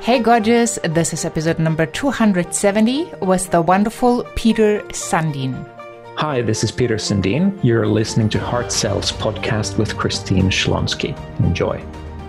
Hey, gorgeous. This is episode number 270 with the wonderful Peter Sandeen. Hi, this is Peter Sandeen. You're listening to Heart Sells podcast with Christine Schlonski. Enjoy.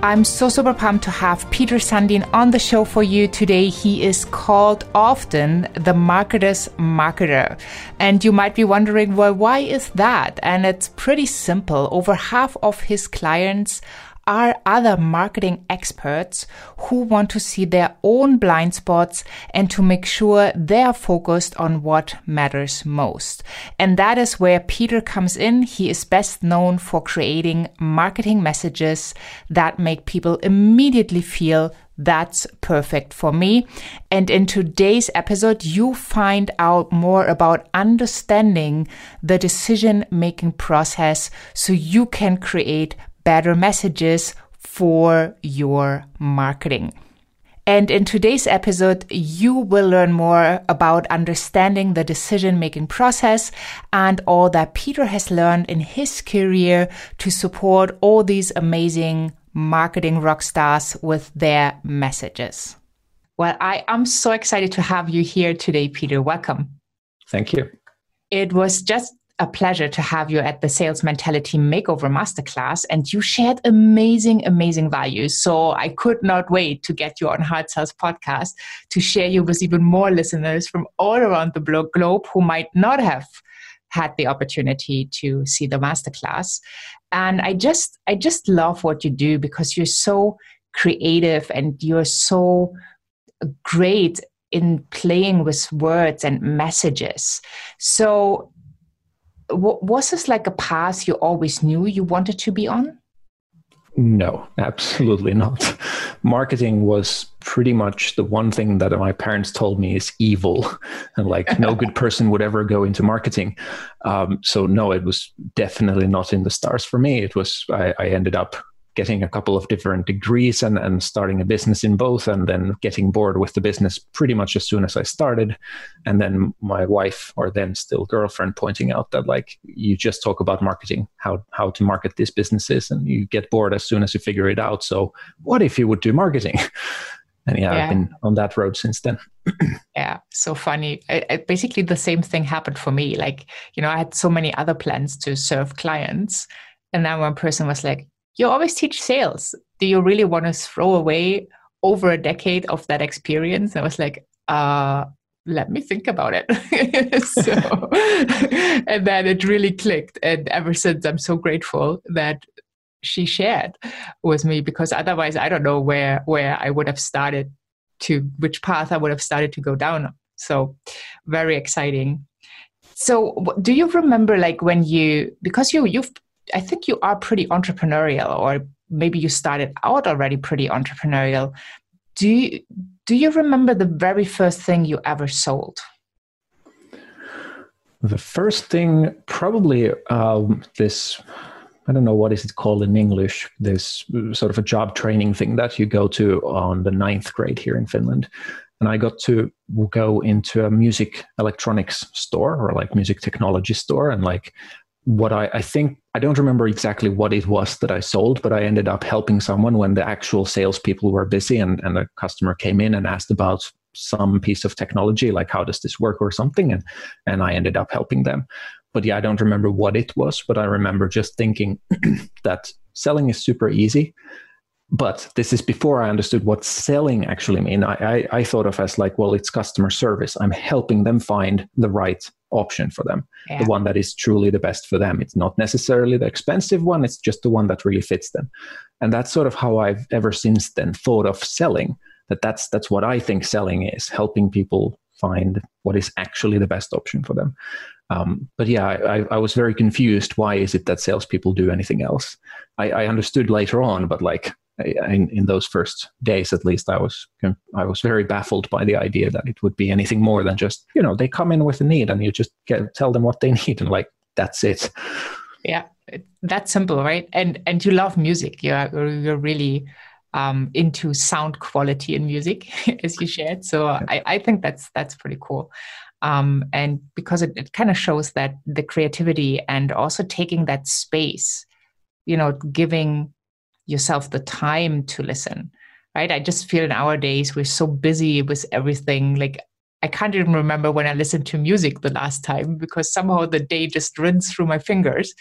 I'm so super pumped to have Peter Sandeen on the show for you today. He is called often the marketer's marketer. And you might be wondering, well, why is that? And it's pretty simple. Over half of his clients are other marketing experts who want to see their own blind spots and to make sure they are focused on what matters most. And that is where Peter comes in. He is best known for creating marketing messages that make people immediately feel that's perfect for me. And in today's episode, you find out more about understanding the decision making process so you can create better messages for your marketing. And in today's episode, you will learn more about understanding the decision making process and all that Peter has learned in his career to support all these amazing marketing rock stars with their messages. Well, I am so excited to have you here today, Peter. Welcome. Thank you. It was just a pleasure to have you at the Sales Mentality Makeover Masterclass, and you shared amazing, amazing values. So I could not wait to get you on Heart Sells podcast to share you with even more listeners from all around the globe who might not have had the opportunity to see the masterclass. And I just, I just love what you do because you're so creative and you're so great in playing with words and messages. So was this like a path you always knew you wanted to be on? No, absolutely not. Marketing was pretty much the one thing that my parents told me is evil, and like no good person would ever go into marketing. Um, so no, it was definitely not in the stars for me. It was I, I ended up getting a couple of different degrees and, and starting a business in both and then getting bored with the business pretty much as soon as I started. And then my wife or then still girlfriend pointing out that like you just talk about marketing, how how to market these businesses and you get bored as soon as you figure it out. So what if you would do marketing? And yeah, yeah. I've been on that road since then. yeah, so funny. I, I, basically, the same thing happened for me. Like, you know, I had so many other plans to serve clients. And then one person was like, you always teach sales. Do you really want to throw away over a decade of that experience? I was like, uh, let me think about it. so, and then it really clicked. And ever since, I'm so grateful that she shared with me because otherwise, I don't know where where I would have started to which path I would have started to go down. So, very exciting. So, do you remember like when you because you you've I think you are pretty entrepreneurial, or maybe you started out already pretty entrepreneurial. Do you, do you remember the very first thing you ever sold? The first thing, probably um, this. I don't know what is it called in English. This sort of a job training thing that you go to on the ninth grade here in Finland, and I got to go into a music electronics store or like music technology store and like what I, I think I don't remember exactly what it was that I sold, but I ended up helping someone when the actual salespeople were busy and, and a customer came in and asked about some piece of technology, like how does this work or something, and and I ended up helping them. But yeah, I don't remember what it was, but I remember just thinking that selling is super easy but this is before I understood what selling actually mean. I, I, I, thought of as like, well, it's customer service. I'm helping them find the right option for them, yeah. the one that is truly the best for them. It's not necessarily the expensive one. It's just the one that really fits them. And that's sort of how I've ever since then thought of selling. That that's that's what I think selling is: helping people find what is actually the best option for them. Um, but yeah, I, I, was very confused. Why is it that salespeople do anything else? I, I understood later on, but like in, in those first days at least i was i was very baffled by the idea that it would be anything more than just you know they come in with a need and you just get tell them what they need and like that's it. Yeah that's simple right? And and you love music. You're you're really um, into sound quality in music as you shared. So I, I think that's that's pretty cool. Um, and because it, it kind of shows that the creativity and also taking that space you know giving yourself the time to listen right? I just feel nowadays we're so busy with everything. Like I can't even remember when I listened to music the last time because somehow the day just runs through my fingers.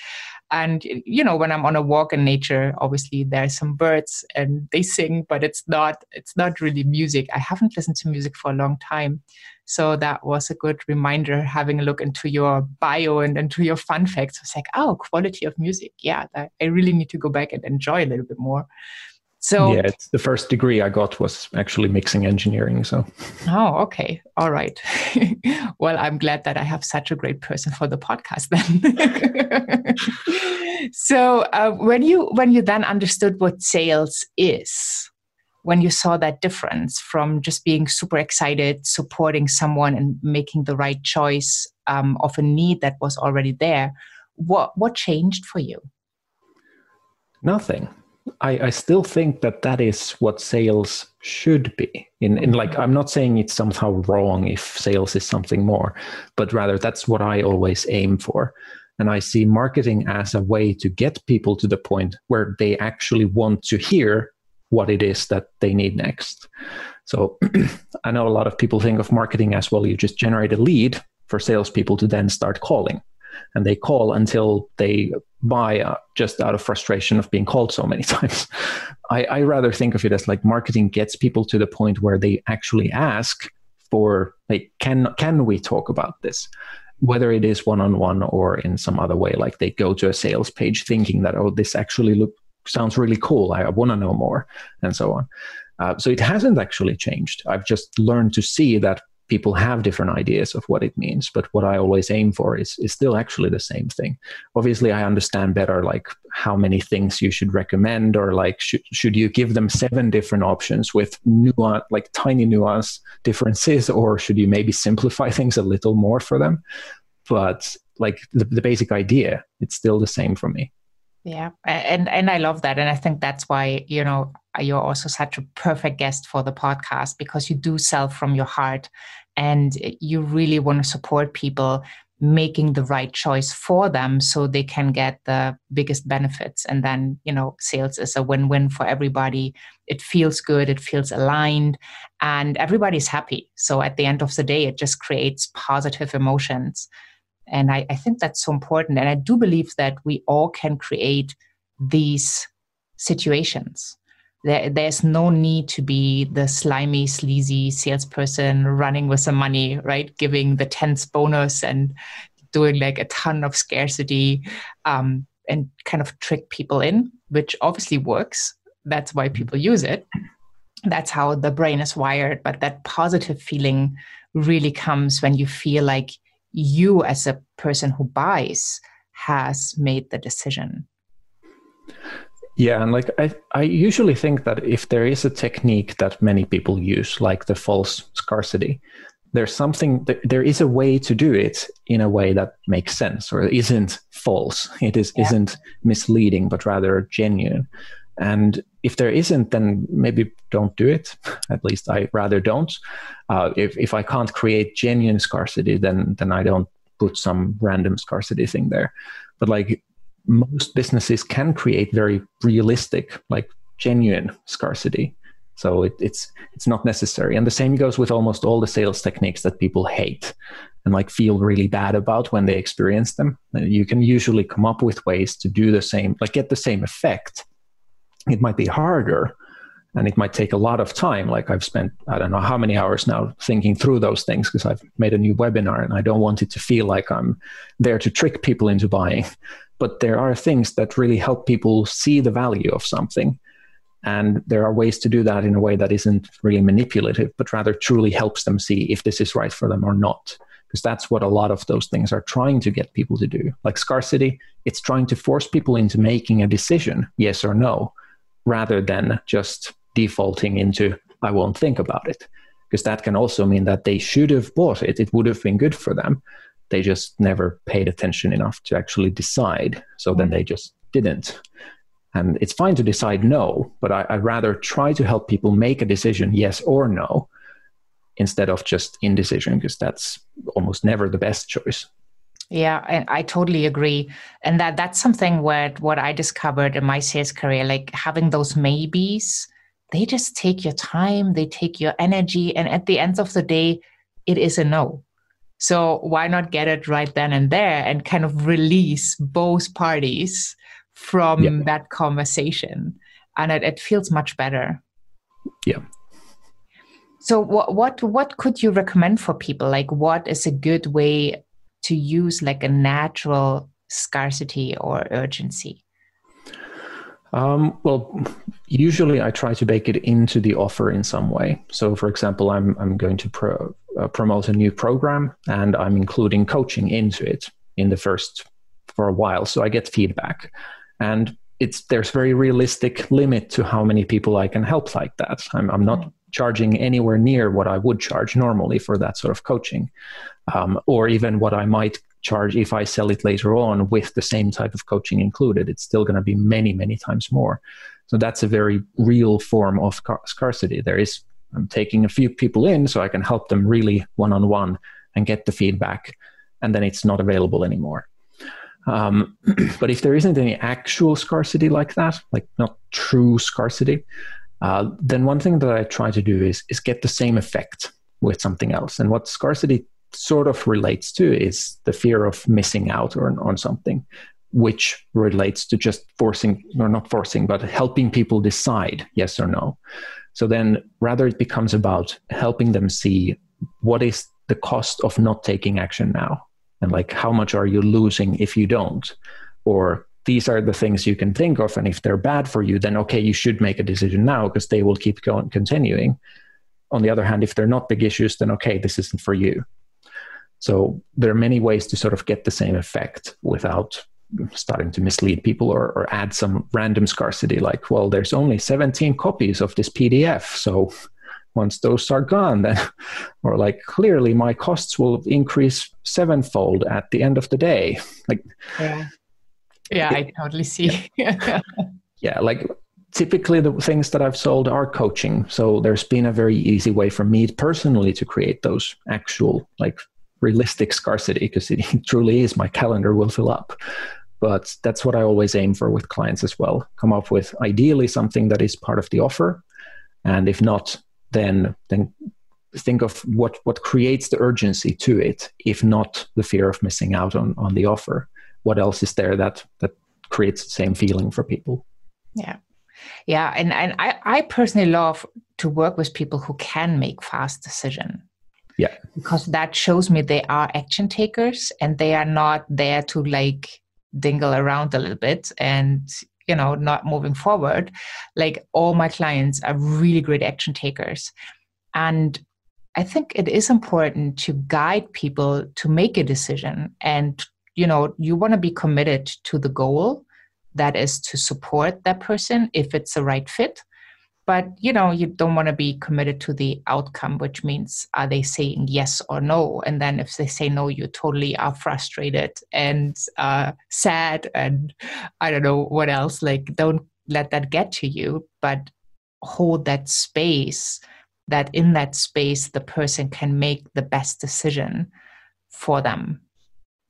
And you know, when I'm on a walk in nature, obviously there's some birds and they sing, but it's not it's not really music. I haven't listened to music for a long time. So that was a good reminder having a look into your bio and into your fun facts. I was like, oh, quality of music. Yeah, I really need to go back and enjoy a little bit more. So yeah, it's the first degree I got was actually mixing engineering. So oh, okay, all right. well, I'm glad that I have such a great person for the podcast then. so uh, when you when you then understood what sales is, when you saw that difference from just being super excited, supporting someone, and making the right choice um, of a need that was already there, what what changed for you? Nothing I, I still think that that is what sales should be. In, in like, I'm not saying it's somehow wrong if sales is something more, but rather that's what I always aim for. And I see marketing as a way to get people to the point where they actually want to hear what it is that they need next. So I know a lot of people think of marketing as well, you just generate a lead for salespeople to then start calling and they call until they buy uh, just out of frustration of being called so many times. I, I rather think of it as like marketing gets people to the point where they actually ask for like can can we talk about this? Whether it is one on one or in some other way like they go to a sales page thinking that oh this actually look sounds really cool i, want to know more and so on. Uh, so it hasn't actually changed. I've just learned to see that people have different ideas of what it means but what i always aim for is, is still actually the same thing. Obviously i understand better like how many things you should recommend or like should, should you give them seven different options with nuance like tiny nuance differences or should you maybe simplify things a little more for them? But like the, the basic idea it's still the same for me. Yeah and and i love that and i think that's why you know Uh, you're also such a perfect guest for the podcast because you do sell from your heart and you really want to support people making the right choice for them so they can get the biggest benefits. And then you know sales is a win-win for everybody. It feels good it feels aligned and everybody's happy. So at the end of the day it just creates positive emotions. And I, I think that's so important. And i do believe that we all can create these situations there, there's no need to be the slimy, sleazy salesperson running with some money, right? Giving the tense bonus and doing like a ton of scarcity um, and kind of trick people in, which obviously works. That's why people use it. That's how the brain is wired. But that positive feeling really comes when you feel like you, as a person who buys, has made the decision. Yeah, and like I, I usually think that if there is a technique that many people use, like the false scarcity, there's something there is a way to do it in a way that makes sense or isn't false. It is yeah. isn't misleading, but rather genuine. And if there isn't, then maybe don't do it. At least I rather don't. Uh, if if I can't create genuine scarcity, then then I don't put some random scarcity thing there. But like most businesses can create very realistic, like genuine scarcity. So it, it's it's not necessary. And the same goes with almost all the sales techniques that people hate and like feel really bad about when they experience them. Uh, you can usually come up with ways to do the same, like get the same effect. It might be harder and it might take a lot of time. Like I've spent, I don't know how many hours now thinking through those things because I've made a new webinar and I don't want it to feel like I'm there to trick people into buying but there are things that really help people see the value of something. And there are ways to do that in a way that isn't really manipulative, but rather truly helps them see if this is right for them or not. Because that's what a lot of those things are trying to get people to do. Like scarcity, it's trying to force people into making a decision, yes or no, rather than just defaulting into, I won't think about it. Because that can also mean that they should have bought it, it would have been good for them they just never paid attention enough to actually decide. So then mm. they just didn't. And it's fine to decide no, but I, would rather try to help people make a decision, yes or no, instead of just indecision, because that's almost never the best choice. Yeah, and I totally agree. And that that's something what what I discovered in my sales career, like having those maybes they just take your time, they take your energy, and at the end of the day, it is a no. So why not get it right then and there and kind of release both parties from yeah. that conversation? And it, it feels much better. Yeah. So what what what could you recommend for people? Like what is a good way to use like a natural scarcity or urgency? Um, well, usually I try to bake it into the offer in some way. So, for example, I'm I'm going to pro, uh, promote a new program, and I'm including coaching into it in the first for a while, so I get feedback, and it's there's very realistic limit to how many people I can help like that. I'm I'm not charging anywhere near what I would charge normally for that sort of coaching, um, or even what I might charge if I sell it later on with the same type of coaching included. It's still going to be many, many times more. So that's a very real form of car- scarcity. There is, I'm taking a few people in so I can help them really one on one and get the feedback, and then it's not available anymore. Um, but if there isn't any actual scarcity like that, like not true scarcity, uh, then one thing that I try to do is is get the same effect with something else. And what scarcity sort of relates to is the fear of missing out on, on something, which relates to just forcing, or not forcing, but helping people decide yes or no. So then rather it becomes about helping them see what is the cost of not taking action now and like how much are you losing if you don't? Or these are the things you can think of and if they're bad for you then okay you should make a decision now because they will keep going continuing. On the other hand if they're not big issues then okay this isn't for you so there are many ways to sort of get the same effect without starting to mislead people or, or add some random scarcity like, well, there's only 17 copies of this PDF. So once those are gone, then, or like, clearly my costs will increase sevenfold at the end of the day. Like, yeah, yeah, it, I totally see. Yeah. yeah, like typically the things that I've sold are coaching. So there's been a very easy way for me personally to create those actual like realistic scarcity because it truly is my calendar will fill up. But that's what i always aim for with clients as well. Come up with ideally something that is part of the offer. And if not then then think of what what creates the urgency to it if not the fear of missing out on on the offer. What else is there that that creates the same feeling for people? Yeah. Yeah and and i i personally love to work with people who can make fast decision yeah. Because that shows me they are action takers and they are not there to like dingle around a little bit and you know not moving forward. Like all my clients are really great action takers. And i think it is important to guide people to make a decision and you know you want to be committed to the goal that is to support that person if it's the right fit but you know you don't want to be committed to the outcome which means are they saying yes or no? And then if they say no you totally are frustrated and uh, sad and i don't know what else. Like don't let that get to you but hold that space that in that space the person can make the best decision for them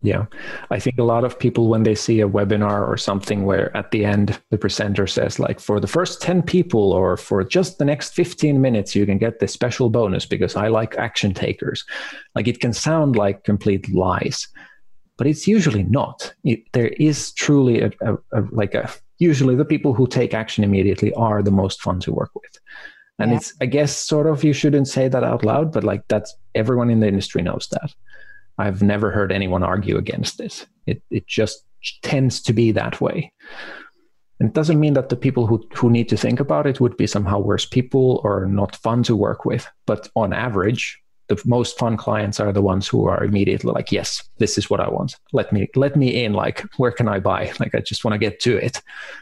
yeah. I think a lot of people, when they see a webinar or something where at the end the presenter says, like, for the first 10 people or for just the next 15 minutes, you can get this special bonus because I like action takers. Like, it can sound like complete lies, but it's usually not. It, there is truly a, a, a, like a, usually the people who take action immediately are the most fun to work with. And yeah. it's, I guess, sort of, you shouldn't say that out loud, but like, that's everyone in the industry knows that. I've never heard anyone argue against this. It, it just tends to be that way. And it doesn't mean that the people who, who need to think about it would be somehow worse people or not fun to work with. But on average, the most fun clients are the ones who are immediately like, yes, this is what I want. Let me let me in. Like, where can I buy? Like, I just want to get to it,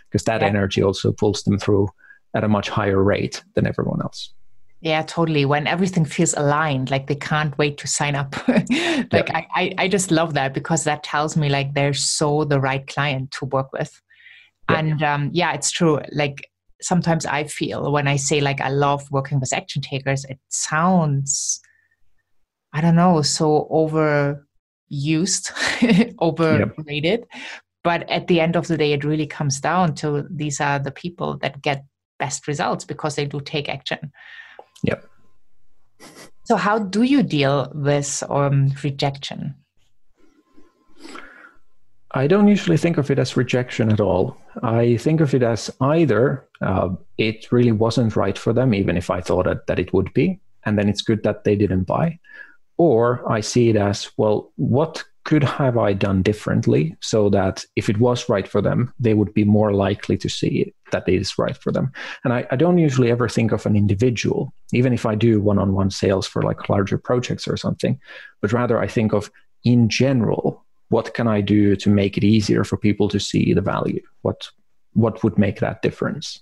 because that yeah. energy also pulls them through at a much higher rate than everyone else. Yeah, totally. When everything feels aligned, like they can't wait to sign up. like yeah. I, I just love that because that tells me like they're so the right client to work with. Yeah. And um, yeah, it's true. Like sometimes I feel when I say like I love working with action takers, it sounds, I don't know, so overused, overrated. Yep. But at the end of the day, it really comes down to these are the people that get best results because they do take action. Yep. So, how do you deal with um, rejection? I don't usually think of it as rejection at all. I think of it as either uh, it really wasn't right for them, even if I thought that, that it would be, and then it's good that they didn't buy. Or I see it as, well, what could have I done differently so that if it was right for them, they would be more likely to see that it is right for them? And I, I don't usually ever think of an individual, even if I do one on one sales for like larger projects or something, but rather I think of in general, what can I do to make it easier for people to see the value? What what would make that difference?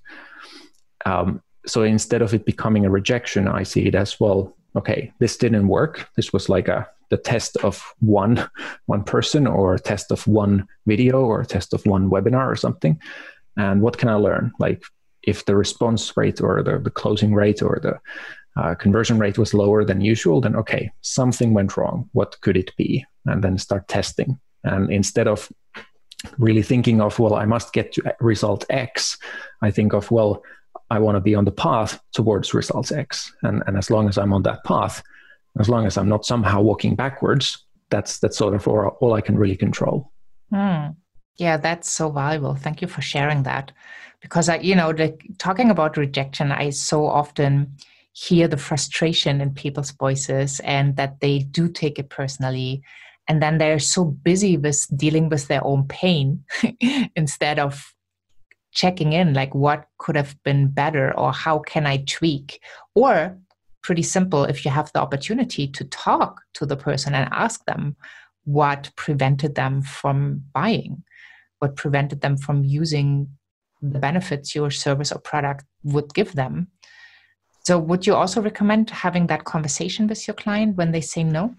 Um, so instead of it becoming a rejection, I see it as well. Okay, this didn't work. This was like a the test of one one person or a test of one video or a test of one webinar or something. And what can I learn? Like if the response rate or the, the closing rate or the uh, conversion rate was lower than usual, then okay, something went wrong. What could it be? And then start testing. And instead of really thinking of, well, I must get to result X, I think of, well, I want to be on the path towards results X. And, and as long as I'm on that path, as long as I'm not somehow walking backwards, that's that's sort of all, I can really control. Mm. Yeah, that's so valuable. Thank you for sharing that. Because I, you know, the, talking about rejection, I so often hear the frustration in people's voices and that they do take it personally and then they're so busy with dealing with their own pain instead of checking in like what could have been better or how can i tweak or pretty simple if you have the opportunity to talk to the person and ask them what prevented them from buying what prevented them from using the benefits your service or product would give them so, would you also recommend having that conversation with your client when they say no?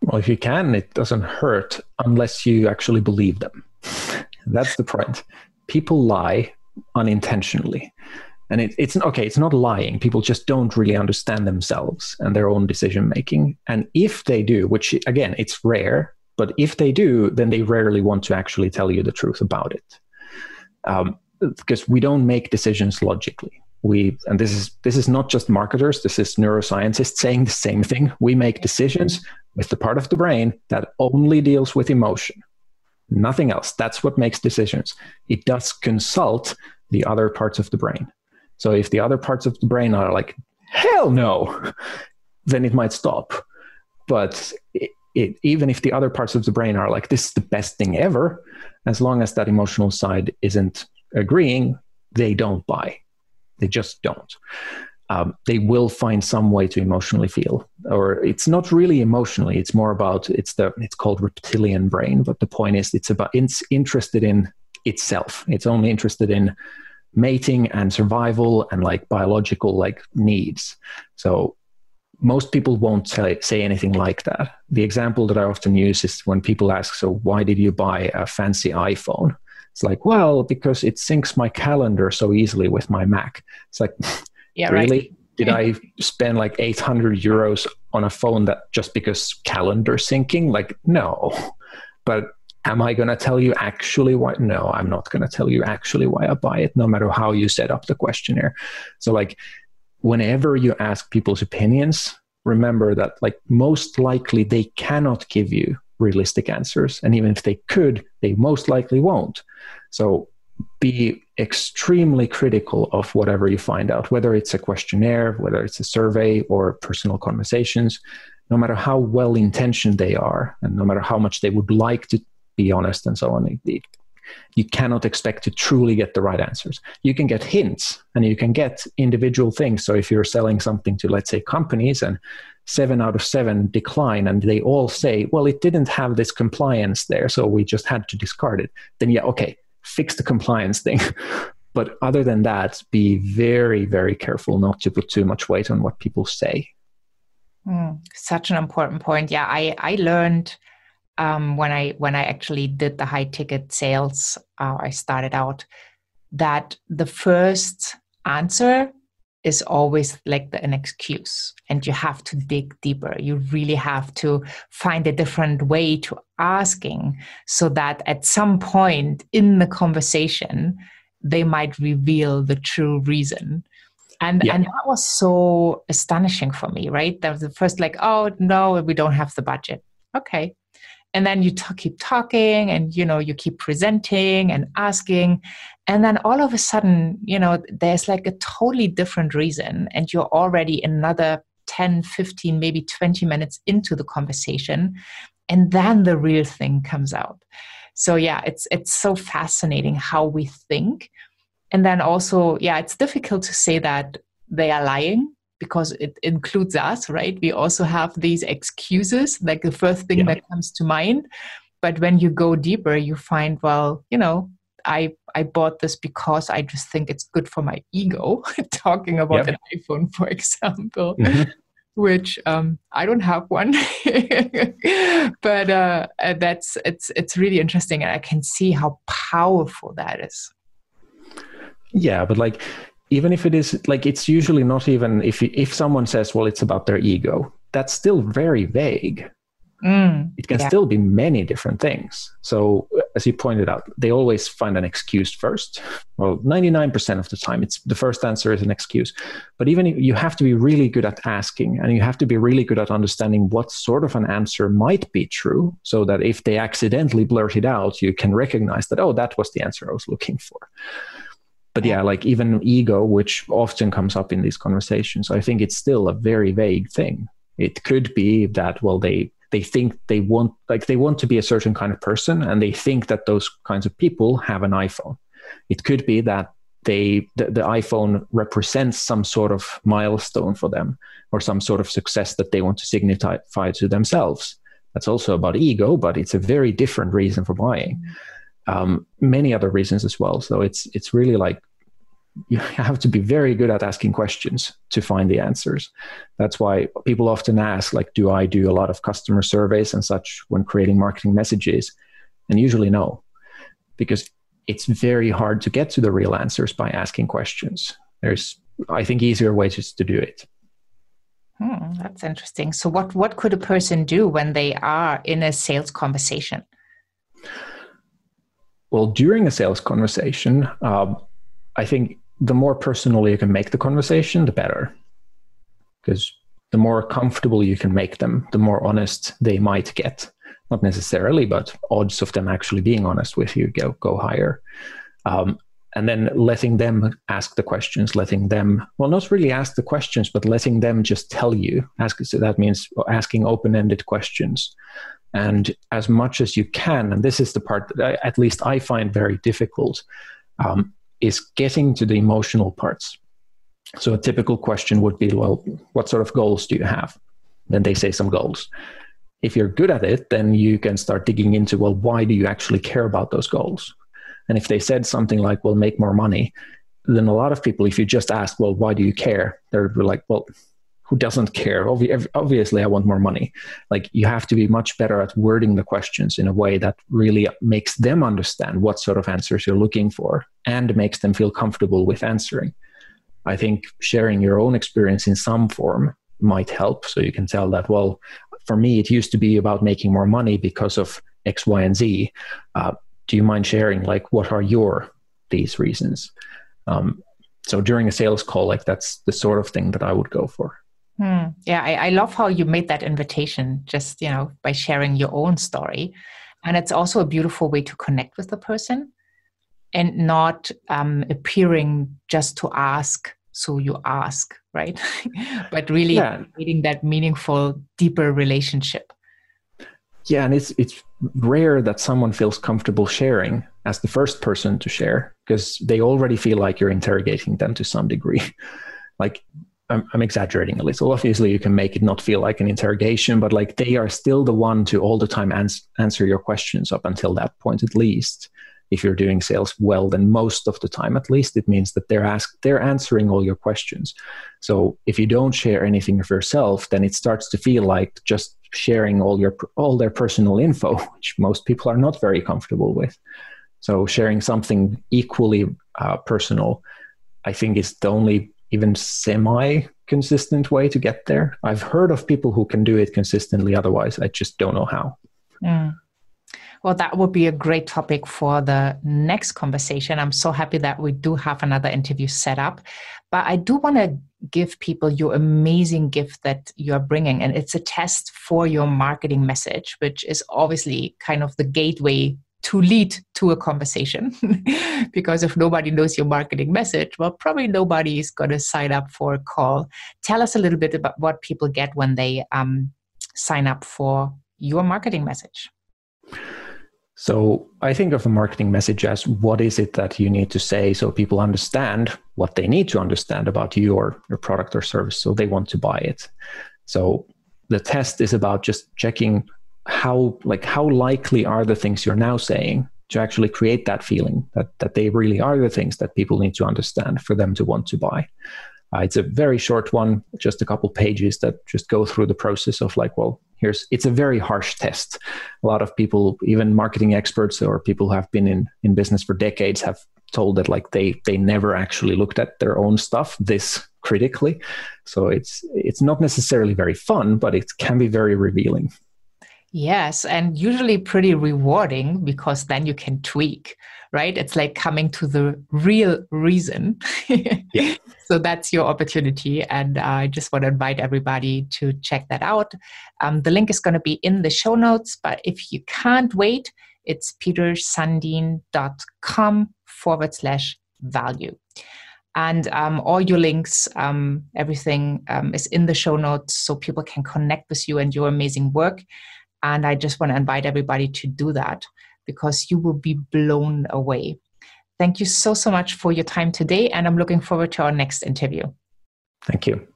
Well, if you can, it doesn't hurt unless you actually believe them. That's the point. People lie unintentionally. And it, it's okay, it's not lying. People just don't really understand themselves and their own decision making. And if they do, which again, it's rare, but if they do, then they rarely want to actually tell you the truth about it. Um, because we don't make decisions logically we and this is this is not just marketers this is neuroscientists saying the same thing we make decisions with the part of the brain that only deals with emotion nothing else that's what makes decisions it does consult the other parts of the brain so if the other parts of the brain are like hell no then it might stop but it, it, even if the other parts of the brain are like this is the best thing ever as long as that emotional side isn't agreeing they don't buy they just don't. Um, they will find some way to emotionally feel, or it's not really emotionally. It's more about it's the it's called reptilian brain. But the point is, it's about it's interested in itself. It's only interested in mating and survival and like biological like needs. So most people won't say, say anything like that. The example that I often use is when people ask, "So why did you buy a fancy iPhone?" It's like, well, because it syncs my calendar so easily with my Mac. It's like, yeah, really? Right. Did I spend like 800 euros on a phone that just because calendar syncing? Like, no. But am I going to tell you actually why? No, I'm not going to tell you actually why I buy it, no matter how you set up the questionnaire. So, like, whenever you ask people's opinions, remember that, like, most likely they cannot give you realistic answers. And even if they could, they most likely won't. So be extremely critical of whatever you find out, whether it's a questionnaire, whether it's a survey or personal conversations, no matter how well intentioned they are, and no matter how much they would like to be honest and so on. you cannot expect to truly get the right answers. You can get hints and you can get individual things. So if you're selling something to, let's say, companies and seven out of seven decline and they all say, well, it didn't have this compliance there, so we just had to discard it, then yeah, okay, fix the compliance thing. but other than that, be very, very careful not to put too much weight on what people say. Mm, such an important point. Yeah, I, I learned um, when I when I actually did the high ticket sales, uh, I started out that the first answer is always like the, an excuse and you have to dig deeper. You really have to find a different way to asking so that at some point in the conversation they might reveal the true reason. And yeah. and that was so astonishing for me right? That was the first like oh no we don't have the budget. Okay and then you t- keep talking and you know you keep presenting and asking. And then all of a sudden you know there's like a totally different reason and you're already another 10 15 maybe 20 minutes into the conversation. And then the real thing comes out. So yeah it's it's so fascinating how we think. And then also yeah it's difficult to say that they are lying because it includes us right we also have these excuses like the first thing yeah. that comes to mind but when you go deeper you find well you know i i bought this because i just think it's good for my ego talking about yep. an iphone for example mm-hmm. which um, i don't have one but uh, uh, that's it's it's really interesting and i can see how powerful that is yeah, but like even if it is like it's usually not even if if someone says well it's about their ego that's still very vague. Mm, it can yeah. still be many different things. So as you pointed out they always find an excuse first. Well 99% of the time it's the first answer is an excuse. But even you have to be really good at asking and you have to be really good at understanding what sort of an answer might be true so that if they accidentally blurt it out you can recognize that oh that was the answer i was looking for but yeah, like even ego, which often comes up in these conversations, I think it's still a very vague thing. It could be that well, they they think they want like they want to be a certain kind of person, and they think that those kinds of people have an iPhone. It could be that they the, the iPhone represents some sort of milestone for them or some sort of success that they want to signify to themselves. That's also about ego, but it's a very different reason for buying. Mm-hmm um, many other reasons as well. So it's it's really like you have to be very good at asking questions to find the answers. That's why people often ask, like, do I do a lot of customer surveys and such when creating marketing messages? And usually no, because it's very hard to get to the real answers by asking questions. There's, I think, easier ways to do it. Hmm, that's interesting. So, what what could a person do when they are in a sales conversation? Well, during a sales conversation, um, I think the more personal you can make the conversation, the better. Because the more comfortable you can make them, the more honest they might get. Not necessarily, but odds of them actually being honest with you go go higher. Um, and then letting them ask the questions, letting them well, not really ask the questions, but letting them just tell you. Ask so that means asking open-ended questions and as much as you can and this is the part that I, at least i find very difficult um, is getting to the emotional parts. So a typical question would be well what sort of goals do you have? Then they say some goals. If you're good at it then you can start digging into well why do you actually care about those goals? And if they said something like well make more money then a lot of people if you just ask well why do you care? They're like well who doesn't care. Obviously i want more money. Like you have to be much better at wording the questions in a way that really makes them understand what sort of answers you're looking for and makes them feel comfortable with answering. I think sharing your own experience in some form might help. So you can tell that well for me it used to be about making more money because of x y and z. Uh, do you mind sharing like what are your these reasons? Um, so during a sales call like that's the sort of thing that i would go for Hmm. Yeah, I, I love how you made that invitation just, you know, by sharing your own story. And it's also a beautiful way to connect with the person and not um, appearing just to ask so you ask, right? but really yeah. creating that meaningful, deeper relationship. Yeah, and it's it's rare that someone feels comfortable sharing as the first person to share because they already feel like you're interrogating them to some degree. like I'm, I'm, exaggerating a little. Obviously, you can make it not feel like an interrogation, but like they are still the one to all the time ans- answer your questions up until that point, at least. If you're doing sales well, then most of the time, at least, it means that they're ask they're answering all your questions. So if you don't share anything of yourself, then it starts to feel like just sharing all your all their personal info, which most people are not very comfortable with. So sharing something equally uh, personal, I think, is the only even semi consistent way to get there. I've heard of people who can do it consistently, otherwise, I just don't know how. Mm. Well, that would be a great topic for the next conversation. I'm so happy that we do have another interview set up. But I do want to give people your amazing gift that you're bringing. And it's a test for your marketing message, which is obviously kind of the gateway to lead to a conversation. because if nobody knows your marketing message, well, probably nobody is going to sign up for a call. Tell us a little bit about what people get when they um, sign up for your marketing message. So I think of a marketing message as what is it that you need to say so people understand what they need to understand about you or your product or service so they want to buy it. So the test is about just checking how like how likely are the things you're now saying to actually create that feeling that that they really are the things that people need to understand for them to want to buy. Uh, it's a very short one, just a couple pages that just go through the process of like, well, here's it's a very harsh test. A lot of people, even marketing experts or people who have been in in business for decades, have told that like they they never actually looked at their own stuff this critically. So it's it's not necessarily very fun, but it can be very revealing. Yes, and usually pretty rewarding because then you can tweak, right? It's like coming to the real reason. yeah. So that's your opportunity. And I just want to invite everybody to check that out. Um, the link is going to be in the show notes, but if you can't wait, it's petersandeen.com forward slash value. And um, all your links, um, everything um, is in the show notes so people can connect with you and your amazing work. And I just want to invite everybody to do that because you will be blown away. Thank you so, so much for your time today. And I'm looking forward to our next interview. Thank you.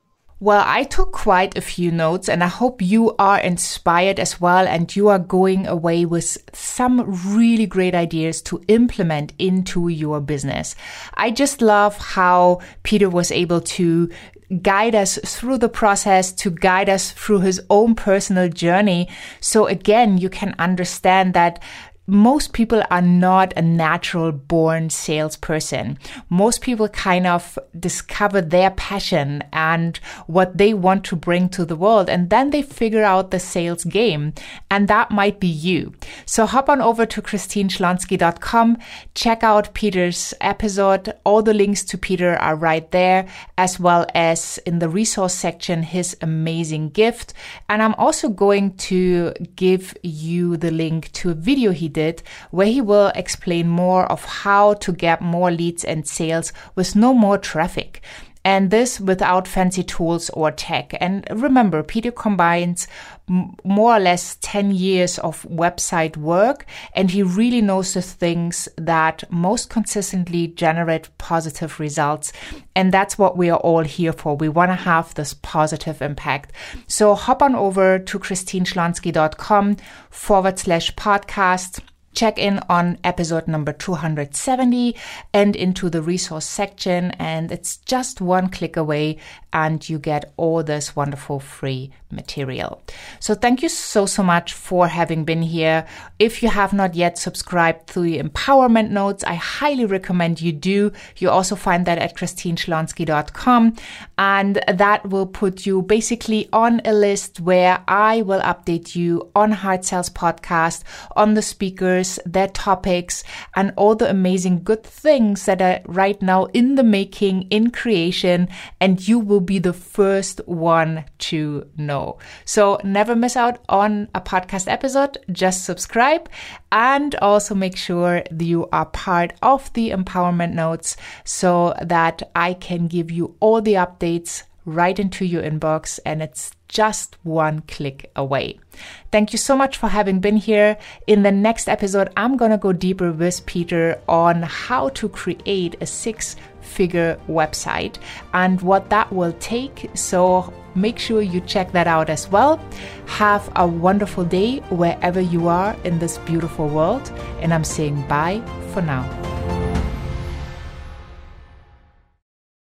Well, I took quite a few notes and I hope you are inspired as well and you are going away with some really great ideas to implement into your business. I just love how Peter was able to guide us through the process, to guide us through his own personal journey. So again, you can understand that most people are not a natural born salesperson. Most people kind of discover their passion and what they want to bring to the world, and then they figure out the sales game. And that might be you. So hop on over to christineschlonski.com, check out Peter's episode. All the links to Peter are right there, as well as in the resource section, his amazing gift. And I'm also going to give you the link to a video he did, where he will explain more of how to get more leads and sales with no more traffic and this without fancy tools or tech. And remember, Peter combines more or less 10 years of website work, and he really knows the things that most consistently generate positive results. And that's what we are all here for. We want to have this positive impact. So hop on over to christineschlonski.com forward slash podcast check in on episode number 270 and into the resource section. And it's just one click away and you get all this wonderful free material. So thank you so, so much for having been here. If you have not yet subscribed to the empowerment notes, I highly recommend you do. You also find that at christineschlonski.com and that will put you basically on a list where I will update you on Heart Sells Podcast, on the speakers, their topics, and all the amazing good things that are right now in the making, in creation, and you will be the first one to know. So never miss out on a podcast episode. Just subscribe and also make sure you are part of the empowerment notes so that I can give you all the updates right into your inbox and it's just one click away. Thank you so much for having been here. In the next episode, I'm going to go deeper with Peter on how to create a six figure website and what that will take. So make sure you check that out as well. Have a wonderful day wherever you are in this beautiful world. And I'm saying bye for now.